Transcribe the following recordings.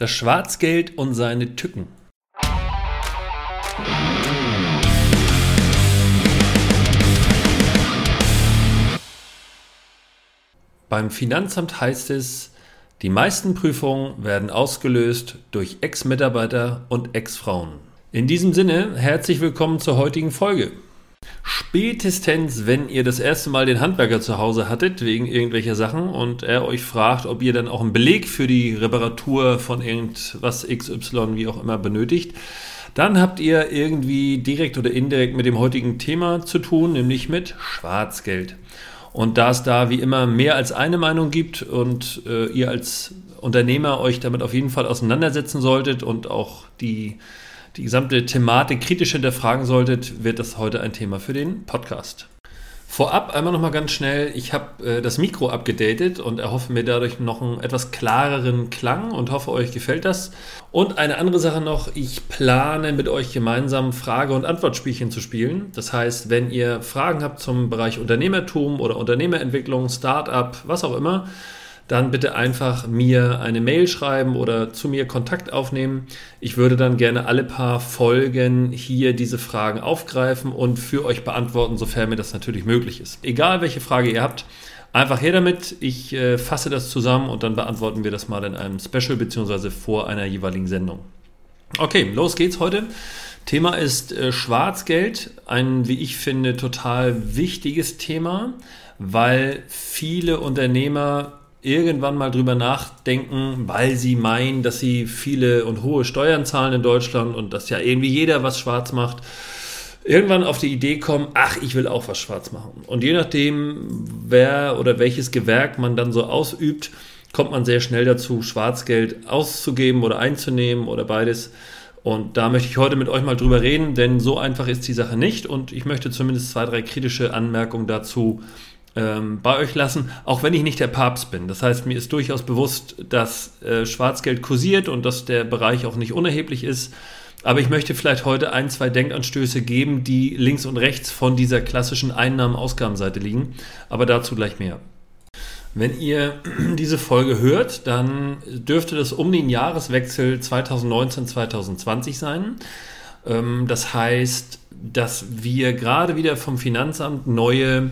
Das Schwarzgeld und seine Tücken. Beim Finanzamt heißt es, die meisten Prüfungen werden ausgelöst durch Ex-Mitarbeiter und Ex-Frauen. In diesem Sinne, herzlich willkommen zur heutigen Folge. Spätestens, wenn ihr das erste Mal den Handwerker zu Hause hattet, wegen irgendwelcher Sachen, und er euch fragt, ob ihr dann auch einen Beleg für die Reparatur von irgendwas XY, wie auch immer, benötigt, dann habt ihr irgendwie direkt oder indirekt mit dem heutigen Thema zu tun, nämlich mit Schwarzgeld. Und da es da wie immer mehr als eine Meinung gibt und äh, ihr als Unternehmer euch damit auf jeden Fall auseinandersetzen solltet und auch die die gesamte Thematik kritisch hinterfragen solltet, wird das heute ein Thema für den Podcast. Vorab einmal noch mal ganz schnell, ich habe äh, das Mikro abgedatet und erhoffe mir dadurch noch einen etwas klareren Klang und hoffe, euch gefällt das. Und eine andere Sache noch, ich plane mit euch gemeinsam Frage- und Antwortspielchen zu spielen. Das heißt, wenn ihr Fragen habt zum Bereich Unternehmertum oder Unternehmerentwicklung, Startup, was auch immer, dann bitte einfach mir eine Mail schreiben oder zu mir Kontakt aufnehmen. Ich würde dann gerne alle paar Folgen hier diese Fragen aufgreifen und für euch beantworten, sofern mir das natürlich möglich ist. Egal welche Frage ihr habt, einfach her damit. Ich äh, fasse das zusammen und dann beantworten wir das mal in einem Special bzw. vor einer jeweiligen Sendung. Okay, los geht's heute. Thema ist äh, Schwarzgeld, ein, wie ich finde, total wichtiges Thema, weil viele Unternehmer irgendwann mal drüber nachdenken, weil sie meinen, dass sie viele und hohe Steuern zahlen in Deutschland und dass ja irgendwie jeder was schwarz macht, irgendwann auf die Idee kommen, ach, ich will auch was schwarz machen. Und je nachdem, wer oder welches Gewerk man dann so ausübt, kommt man sehr schnell dazu, Schwarzgeld auszugeben oder einzunehmen oder beides. Und da möchte ich heute mit euch mal drüber reden, denn so einfach ist die Sache nicht. Und ich möchte zumindest zwei, drei kritische Anmerkungen dazu ähm, bei euch lassen, auch wenn ich nicht der Papst bin. Das heißt, mir ist durchaus bewusst, dass äh, Schwarzgeld kursiert und dass der Bereich auch nicht unerheblich ist. Aber ich möchte vielleicht heute ein, zwei Denkanstöße geben, die links und rechts von dieser klassischen Einnahmen-Ausgabenseite liegen. Aber dazu gleich mehr. Wenn ihr diese Folge hört, dann dürfte das um den Jahreswechsel 2019-2020 sein. Ähm, das heißt, dass wir gerade wieder vom Finanzamt neue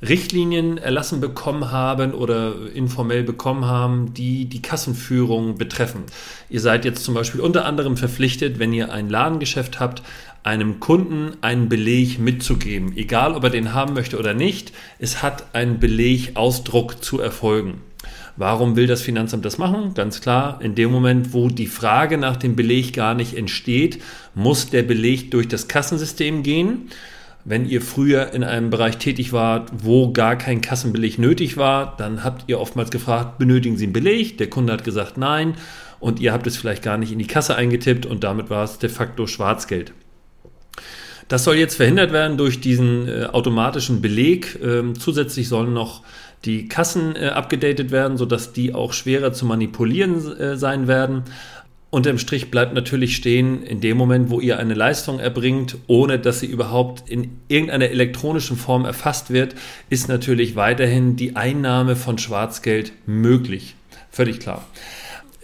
Richtlinien erlassen bekommen haben oder informell bekommen haben, die die Kassenführung betreffen. Ihr seid jetzt zum Beispiel unter anderem verpflichtet, wenn ihr ein Ladengeschäft habt, einem Kunden einen Beleg mitzugeben. Egal, ob er den haben möchte oder nicht, es hat ein Belegausdruck zu erfolgen. Warum will das Finanzamt das machen? Ganz klar, in dem Moment, wo die Frage nach dem Beleg gar nicht entsteht, muss der Beleg durch das Kassensystem gehen wenn ihr früher in einem Bereich tätig wart, wo gar kein Kassenbeleg nötig war, dann habt ihr oftmals gefragt, benötigen Sie einen Beleg? Der Kunde hat gesagt nein und ihr habt es vielleicht gar nicht in die Kasse eingetippt und damit war es de facto Schwarzgeld. Das soll jetzt verhindert werden durch diesen äh, automatischen Beleg. Ähm, zusätzlich sollen noch die Kassen äh, abgedatet werden, sodass die auch schwerer zu manipulieren äh, sein werden. Unterm Strich bleibt natürlich stehen, in dem Moment, wo ihr eine Leistung erbringt, ohne dass sie überhaupt in irgendeiner elektronischen Form erfasst wird, ist natürlich weiterhin die Einnahme von Schwarzgeld möglich. Völlig klar.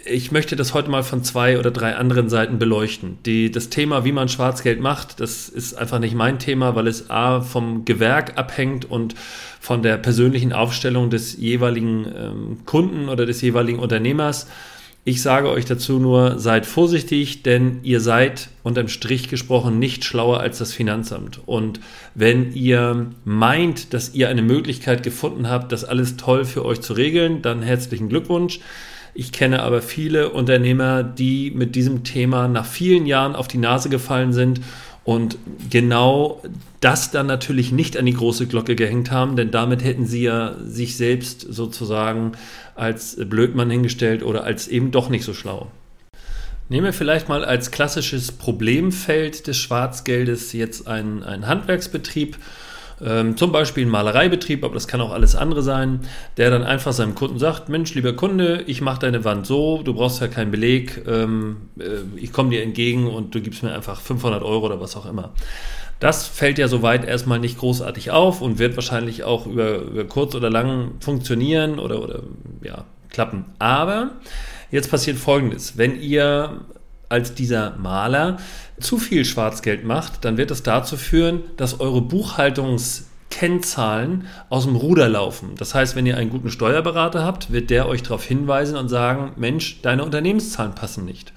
Ich möchte das heute mal von zwei oder drei anderen Seiten beleuchten. Die, das Thema, wie man Schwarzgeld macht, das ist einfach nicht mein Thema, weil es A vom Gewerk abhängt und von der persönlichen Aufstellung des jeweiligen ähm, Kunden oder des jeweiligen Unternehmers. Ich sage euch dazu nur, seid vorsichtig, denn ihr seid unterm Strich gesprochen nicht schlauer als das Finanzamt. Und wenn ihr meint, dass ihr eine Möglichkeit gefunden habt, das alles toll für euch zu regeln, dann herzlichen Glückwunsch. Ich kenne aber viele Unternehmer, die mit diesem Thema nach vielen Jahren auf die Nase gefallen sind und genau das dann natürlich nicht an die große Glocke gehängt haben, denn damit hätten sie ja sich selbst sozusagen als Blödmann hingestellt oder als eben doch nicht so schlau. Nehmen wir vielleicht mal als klassisches Problemfeld des Schwarzgeldes jetzt einen, einen Handwerksbetrieb ähm, zum Beispiel ein Malereibetrieb, aber das kann auch alles andere sein, der dann einfach seinem Kunden sagt, Mensch, lieber Kunde, ich mache deine Wand so, du brauchst ja keinen Beleg, ähm, äh, ich komme dir entgegen und du gibst mir einfach 500 Euro oder was auch immer. Das fällt ja soweit erstmal nicht großartig auf und wird wahrscheinlich auch über, über kurz oder lang funktionieren oder, oder ja, klappen. Aber Jetzt passiert Folgendes. Wenn ihr als dieser Maler zu viel Schwarzgeld macht, dann wird das dazu führen, dass eure Buchhaltungskennzahlen aus dem Ruder laufen. Das heißt, wenn ihr einen guten Steuerberater habt, wird der euch darauf hinweisen und sagen, Mensch, deine Unternehmenszahlen passen nicht.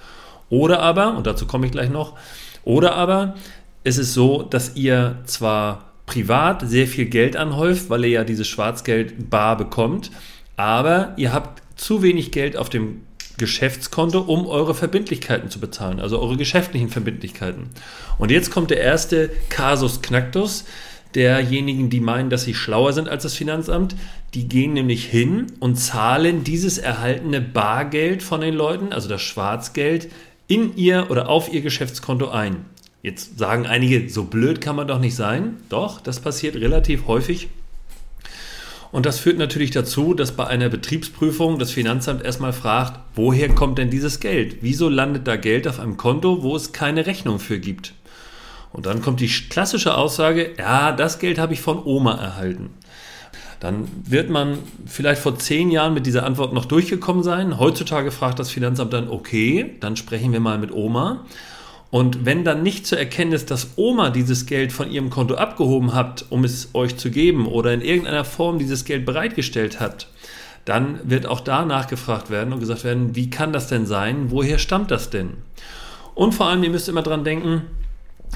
Oder aber, und dazu komme ich gleich noch, oder aber es ist so, dass ihr zwar privat sehr viel Geld anhäuft, weil ihr ja dieses Schwarzgeld bar bekommt, aber ihr habt zu wenig Geld auf dem Geschäftskonto, um eure Verbindlichkeiten zu bezahlen, also eure geschäftlichen Verbindlichkeiten. Und jetzt kommt der erste Kasus Knacktus derjenigen, die meinen, dass sie schlauer sind als das Finanzamt. Die gehen nämlich hin und zahlen dieses erhaltene Bargeld von den Leuten, also das Schwarzgeld, in ihr oder auf ihr Geschäftskonto ein. Jetzt sagen einige, so blöd kann man doch nicht sein. Doch, das passiert relativ häufig. Und das führt natürlich dazu, dass bei einer Betriebsprüfung das Finanzamt erstmal fragt, woher kommt denn dieses Geld? Wieso landet da Geld auf einem Konto, wo es keine Rechnung für gibt? Und dann kommt die klassische Aussage, ja, das Geld habe ich von Oma erhalten. Dann wird man vielleicht vor zehn Jahren mit dieser Antwort noch durchgekommen sein. Heutzutage fragt das Finanzamt dann, okay, dann sprechen wir mal mit Oma. Und wenn dann nicht zu erkennen ist, dass Oma dieses Geld von ihrem Konto abgehoben hat, um es euch zu geben oder in irgendeiner Form dieses Geld bereitgestellt hat, dann wird auch da nachgefragt werden und gesagt werden, wie kann das denn sein? Woher stammt das denn? Und vor allem, ihr müsst immer dran denken,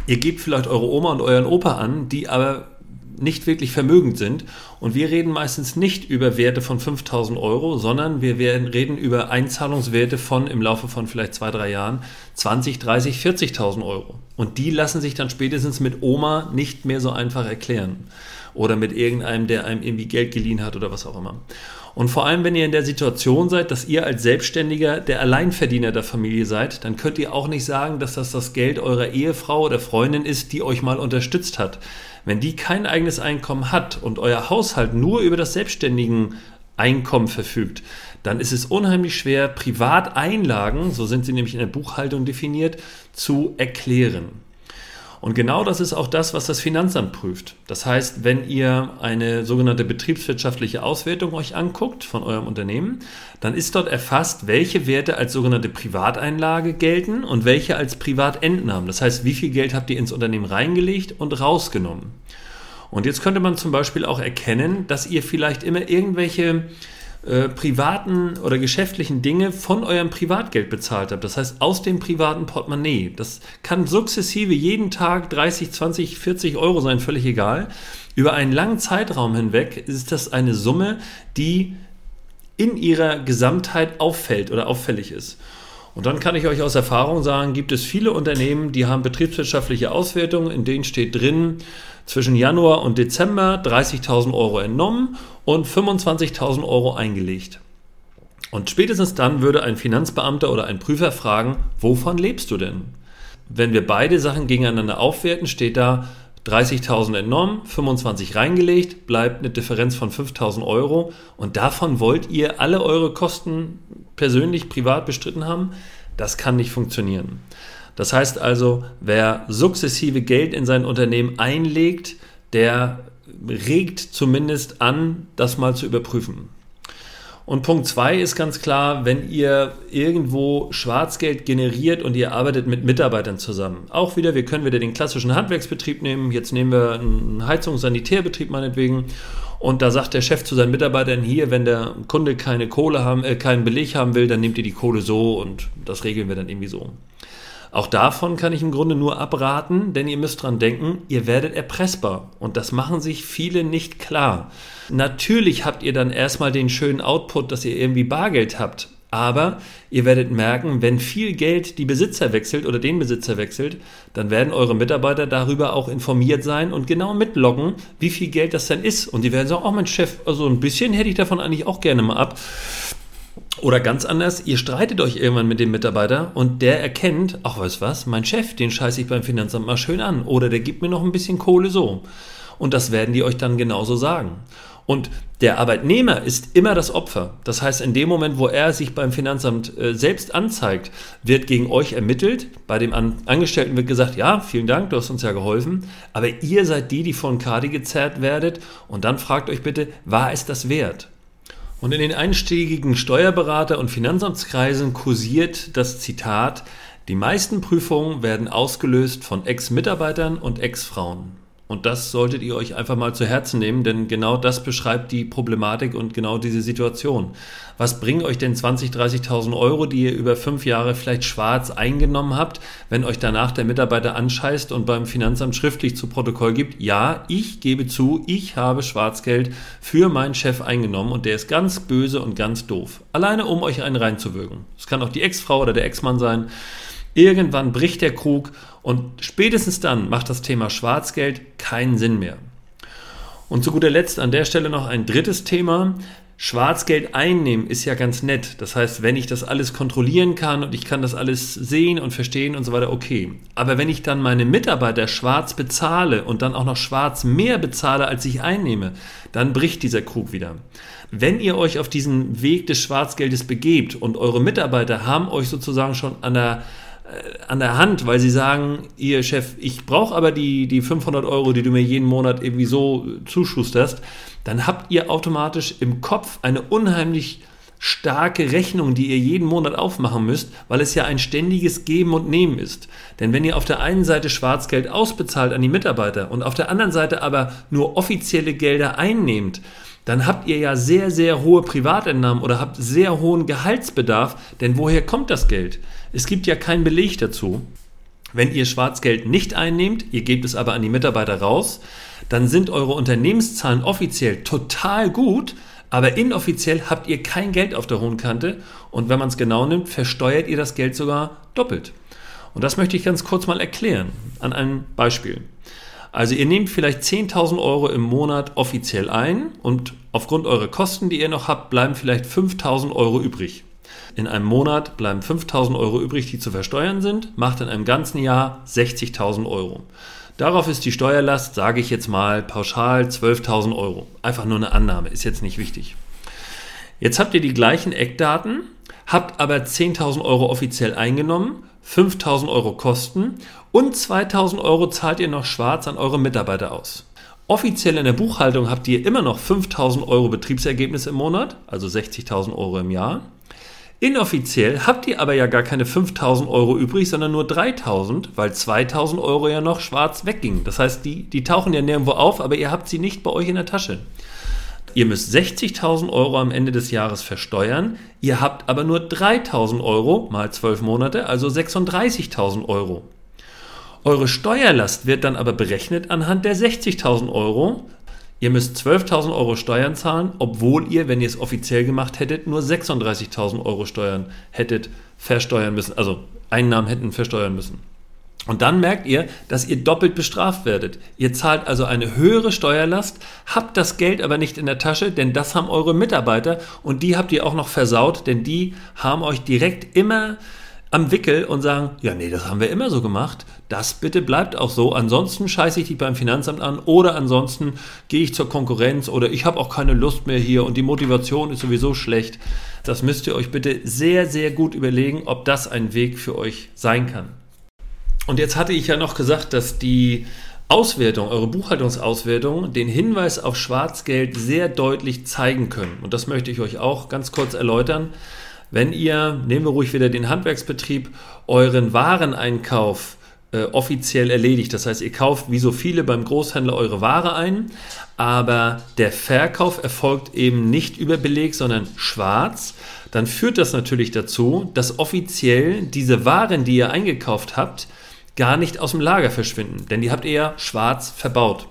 ihr gebt vielleicht eure Oma und euren Opa an, die aber nicht wirklich vermögend sind. Und wir reden meistens nicht über Werte von 5000 Euro, sondern wir werden, reden über Einzahlungswerte von im Laufe von vielleicht zwei, drei Jahren 20, 30, 40.000 Euro. Und die lassen sich dann spätestens mit Oma nicht mehr so einfach erklären. Oder mit irgendeinem, der einem irgendwie Geld geliehen hat oder was auch immer. Und vor allem, wenn ihr in der Situation seid, dass ihr als Selbstständiger der Alleinverdiener der Familie seid, dann könnt ihr auch nicht sagen, dass das das Geld eurer Ehefrau oder Freundin ist, die euch mal unterstützt hat. Wenn die kein eigenes Einkommen hat und euer Haushalt nur über das selbstständigen Einkommen verfügt, dann ist es unheimlich schwer, Privateinlagen, so sind sie nämlich in der Buchhaltung definiert, zu erklären. Und genau das ist auch das, was das Finanzamt prüft. Das heißt, wenn ihr eine sogenannte betriebswirtschaftliche Auswertung euch anguckt von eurem Unternehmen, dann ist dort erfasst, welche Werte als sogenannte Privateinlage gelten und welche als Privatentnahmen. Das heißt, wie viel Geld habt ihr ins Unternehmen reingelegt und rausgenommen. Und jetzt könnte man zum Beispiel auch erkennen, dass ihr vielleicht immer irgendwelche äh, privaten oder geschäftlichen Dinge von eurem Privatgeld bezahlt habt. Das heißt, aus dem privaten Portemonnaie. Das kann sukzessive jeden Tag 30, 20, 40 Euro sein, völlig egal. Über einen langen Zeitraum hinweg ist das eine Summe, die in ihrer Gesamtheit auffällt oder auffällig ist. Und dann kann ich euch aus Erfahrung sagen, gibt es viele Unternehmen, die haben betriebswirtschaftliche Auswertungen, in denen steht drin, zwischen Januar und Dezember 30.000 Euro entnommen und 25.000 Euro eingelegt. Und spätestens dann würde ein Finanzbeamter oder ein Prüfer fragen, wovon lebst du denn? Wenn wir beide Sachen gegeneinander aufwerten, steht da 30.000 entnommen, 25 reingelegt, bleibt eine Differenz von 5.000 Euro und davon wollt ihr alle eure Kosten persönlich, privat bestritten haben? Das kann nicht funktionieren. Das heißt also, wer sukzessive Geld in sein Unternehmen einlegt, der regt zumindest an, das mal zu überprüfen. Und Punkt 2 ist ganz klar, wenn ihr irgendwo Schwarzgeld generiert und ihr arbeitet mit Mitarbeitern zusammen. Auch wieder, wir können wieder den klassischen Handwerksbetrieb nehmen. Jetzt nehmen wir einen Heizungs-Sanitärbetrieb meinetwegen. Und da sagt der Chef zu seinen Mitarbeitern hier, wenn der Kunde keine Kohle haben, äh, keinen Beleg haben will, dann nehmt ihr die Kohle so und das regeln wir dann irgendwie so. Auch davon kann ich im Grunde nur abraten, denn ihr müsst dran denken, ihr werdet erpressbar. Und das machen sich viele nicht klar. Natürlich habt ihr dann erstmal den schönen Output, dass ihr irgendwie Bargeld habt. Aber ihr werdet merken, wenn viel Geld die Besitzer wechselt oder den Besitzer wechselt, dann werden eure Mitarbeiter darüber auch informiert sein und genau mitloggen, wie viel Geld das denn ist. Und die werden sagen, oh mein Chef, also ein bisschen hätte ich davon eigentlich auch gerne mal ab. Oder ganz anders, ihr streitet euch irgendwann mit dem Mitarbeiter und der erkennt, ach weißt was, mein Chef, den scheiße ich beim Finanzamt mal schön an. Oder der gibt mir noch ein bisschen Kohle so. Und das werden die euch dann genauso sagen. Und der Arbeitnehmer ist immer das Opfer. Das heißt, in dem Moment, wo er sich beim Finanzamt äh, selbst anzeigt, wird gegen euch ermittelt. Bei dem An Angestellten wird gesagt, ja, vielen Dank, du hast uns ja geholfen. Aber ihr seid die, die von Kadi gezerrt werdet. Und dann fragt euch bitte, war es das wert? Und in den einstiegigen Steuerberater- und Finanzamtskreisen kursiert das Zitat, die meisten Prüfungen werden ausgelöst von Ex-Mitarbeitern und Ex-Frauen. Und das solltet ihr euch einfach mal zu Herzen nehmen, denn genau das beschreibt die Problematik und genau diese Situation. Was bringen euch denn 20.000, 30.000 Euro, die ihr über fünf Jahre vielleicht schwarz eingenommen habt, wenn euch danach der Mitarbeiter anscheißt und beim Finanzamt schriftlich zu Protokoll gibt, ja, ich gebe zu, ich habe Schwarzgeld für meinen Chef eingenommen und der ist ganz böse und ganz doof. Alleine um euch einen reinzuwirken. Es kann auch die Ex-Frau oder der Ex-Mann sein. Irgendwann bricht der Krug und spätestens dann macht das Thema Schwarzgeld keinen Sinn mehr. Und zu guter Letzt an der Stelle noch ein drittes Thema. Schwarzgeld einnehmen ist ja ganz nett. Das heißt, wenn ich das alles kontrollieren kann und ich kann das alles sehen und verstehen und so weiter, okay. Aber wenn ich dann meine Mitarbeiter schwarz bezahle und dann auch noch schwarz mehr bezahle, als ich einnehme, dann bricht dieser Krug wieder. Wenn ihr euch auf diesen Weg des Schwarzgeldes begebt und eure Mitarbeiter haben euch sozusagen schon an der an der Hand, weil sie sagen, ihr Chef, ich brauche aber die, die 500 Euro, die du mir jeden Monat irgendwie so zuschusterst, dann habt ihr automatisch im Kopf eine unheimlich starke Rechnung, die ihr jeden Monat aufmachen müsst, weil es ja ein ständiges Geben und Nehmen ist. Denn wenn ihr auf der einen Seite Schwarzgeld ausbezahlt an die Mitarbeiter und auf der anderen Seite aber nur offizielle Gelder einnehmt, dann habt ihr ja sehr, sehr hohe Privatentnahmen oder habt sehr hohen Gehaltsbedarf, denn woher kommt das Geld? Es gibt ja keinen Beleg dazu. Wenn ihr Schwarzgeld nicht einnehmt, ihr gebt es aber an die Mitarbeiter raus, dann sind eure Unternehmenszahlen offiziell total gut, aber inoffiziell habt ihr kein Geld auf der hohen Kante und wenn man es genau nimmt, versteuert ihr das Geld sogar doppelt. Und das möchte ich ganz kurz mal erklären an einem Beispiel. Also ihr nehmt vielleicht 10.000 Euro im Monat offiziell ein und aufgrund eurer Kosten, die ihr noch habt, bleiben vielleicht 5.000 Euro übrig. In einem Monat bleiben 5.000 Euro übrig, die zu versteuern sind, macht in einem ganzen Jahr 60.000 Euro. Darauf ist die Steuerlast, sage ich jetzt mal pauschal, 12.000 Euro. Einfach nur eine Annahme, ist jetzt nicht wichtig. Jetzt habt ihr die gleichen Eckdaten, habt aber 10.000 Euro offiziell eingenommen, 5.000 Euro Kosten und 2.000 Euro zahlt ihr noch schwarz an eure Mitarbeiter aus. Offiziell in der Buchhaltung habt ihr immer noch 5.000 Euro Betriebsergebnis im Monat, also 60.000 Euro im Jahr. Inoffiziell habt ihr aber ja gar keine 5000 Euro übrig, sondern nur 3000, weil 2000 Euro ja noch schwarz weggingen. Das heißt, die, die tauchen ja nirgendwo auf, aber ihr habt sie nicht bei euch in der Tasche. Ihr müsst 60.000 Euro am Ende des Jahres versteuern. Ihr habt aber nur 3.000 Euro mal 12 Monate, also 36.000 Euro. Eure Steuerlast wird dann aber berechnet anhand der 60.000 Euro. Ihr müsst 12.000 Euro Steuern zahlen, obwohl ihr, wenn ihr es offiziell gemacht hättet, nur 36.000 Euro Steuern hättet versteuern müssen, also Einnahmen hätten versteuern müssen. Und dann merkt ihr, dass ihr doppelt bestraft werdet. Ihr zahlt also eine höhere Steuerlast, habt das Geld aber nicht in der Tasche, denn das haben eure Mitarbeiter und die habt ihr auch noch versaut, denn die haben euch direkt immer am Wickel und sagen, ja, nee, das haben wir immer so gemacht. Das bitte bleibt auch so. Ansonsten scheiße ich dich beim Finanzamt an oder ansonsten gehe ich zur Konkurrenz oder ich habe auch keine Lust mehr hier und die Motivation ist sowieso schlecht. Das müsst ihr euch bitte sehr, sehr gut überlegen, ob das ein Weg für euch sein kann. Und jetzt hatte ich ja noch gesagt, dass die Auswertung, eure Buchhaltungsauswertung, den Hinweis auf Schwarzgeld sehr deutlich zeigen können. Und das möchte ich euch auch ganz kurz erläutern. Wenn ihr, nehmen wir ruhig wieder den Handwerksbetrieb, euren Wareneinkauf äh, offiziell erledigt, das heißt, ihr kauft wie so viele beim Großhändler eure Ware ein, aber der Verkauf erfolgt eben nicht über Beleg, sondern schwarz, dann führt das natürlich dazu, dass offiziell diese Waren, die ihr eingekauft habt, gar nicht aus dem Lager verschwinden, denn die habt ihr ja schwarz verbaut.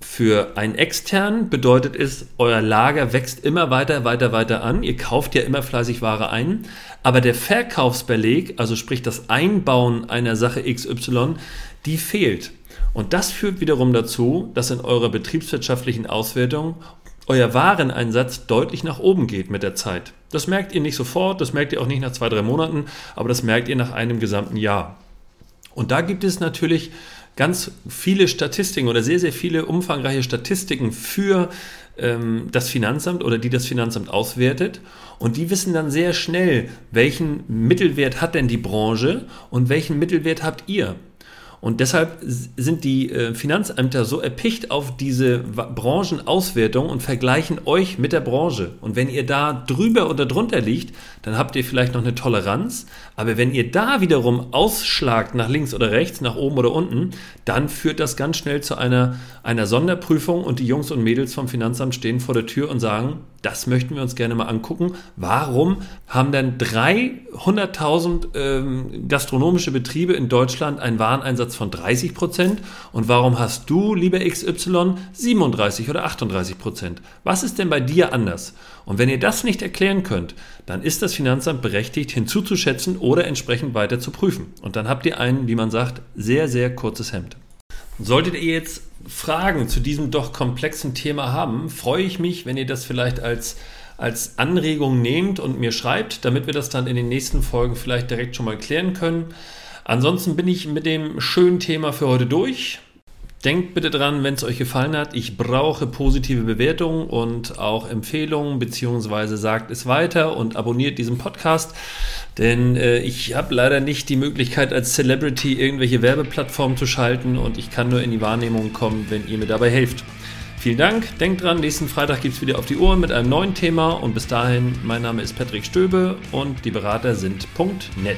Für einen externen bedeutet es, euer Lager wächst immer weiter, weiter, weiter an. Ihr kauft ja immer fleißig Ware ein. Aber der Verkaufsbeleg, also sprich das Einbauen einer Sache XY, die fehlt. Und das führt wiederum dazu, dass in eurer betriebswirtschaftlichen Auswertung euer Wareneinsatz deutlich nach oben geht mit der Zeit. Das merkt ihr nicht sofort, das merkt ihr auch nicht nach zwei, drei Monaten, aber das merkt ihr nach einem gesamten Jahr. Und da gibt es natürlich ganz viele Statistiken oder sehr, sehr viele umfangreiche Statistiken für ähm, das Finanzamt oder die das Finanzamt auswertet. Und die wissen dann sehr schnell, welchen Mittelwert hat denn die Branche und welchen Mittelwert habt ihr. Und deshalb sind die äh, Finanzämter so erpicht auf diese Branchenauswertung und vergleichen euch mit der Branche. Und wenn ihr da drüber oder drunter liegt, dann habt ihr vielleicht noch eine Toleranz. Aber wenn ihr da wiederum ausschlagt nach links oder rechts, nach oben oder unten, dann führt das ganz schnell zu einer, einer Sonderprüfung und die Jungs und Mädels vom Finanzamt stehen vor der Tür und sagen, das möchten wir uns gerne mal angucken. Warum haben denn 300.000 ähm, gastronomische Betriebe in Deutschland einen Wareneinsatz von 30 Prozent? Und warum hast du, lieber XY, 37 oder 38 Prozent? Was ist denn bei dir anders? Und wenn ihr das nicht erklären könnt, dann ist das Finanzamt berechtigt, hinzuzuschätzen oder entsprechend weiter zu prüfen. Und dann habt ihr ein, wie man sagt, sehr, sehr kurzes Hemd. Solltet ihr jetzt Fragen zu diesem doch komplexen Thema haben, freue ich mich, wenn ihr das vielleicht als, als Anregung nehmt und mir schreibt, damit wir das dann in den nächsten Folgen vielleicht direkt schon mal klären können. Ansonsten bin ich mit dem schönen Thema für heute durch. Denkt bitte dran, wenn es euch gefallen hat, ich brauche positive Bewertungen und auch Empfehlungen, beziehungsweise sagt es weiter und abonniert diesen Podcast, denn äh, ich habe leider nicht die Möglichkeit, als Celebrity irgendwelche Werbeplattformen zu schalten und ich kann nur in die Wahrnehmung kommen, wenn ihr mir dabei helft. Vielen Dank, denkt dran, nächsten Freitag gibt es wieder auf die Ohren mit einem neuen Thema und bis dahin, mein Name ist Patrick Stöbe und die Berater sind .net.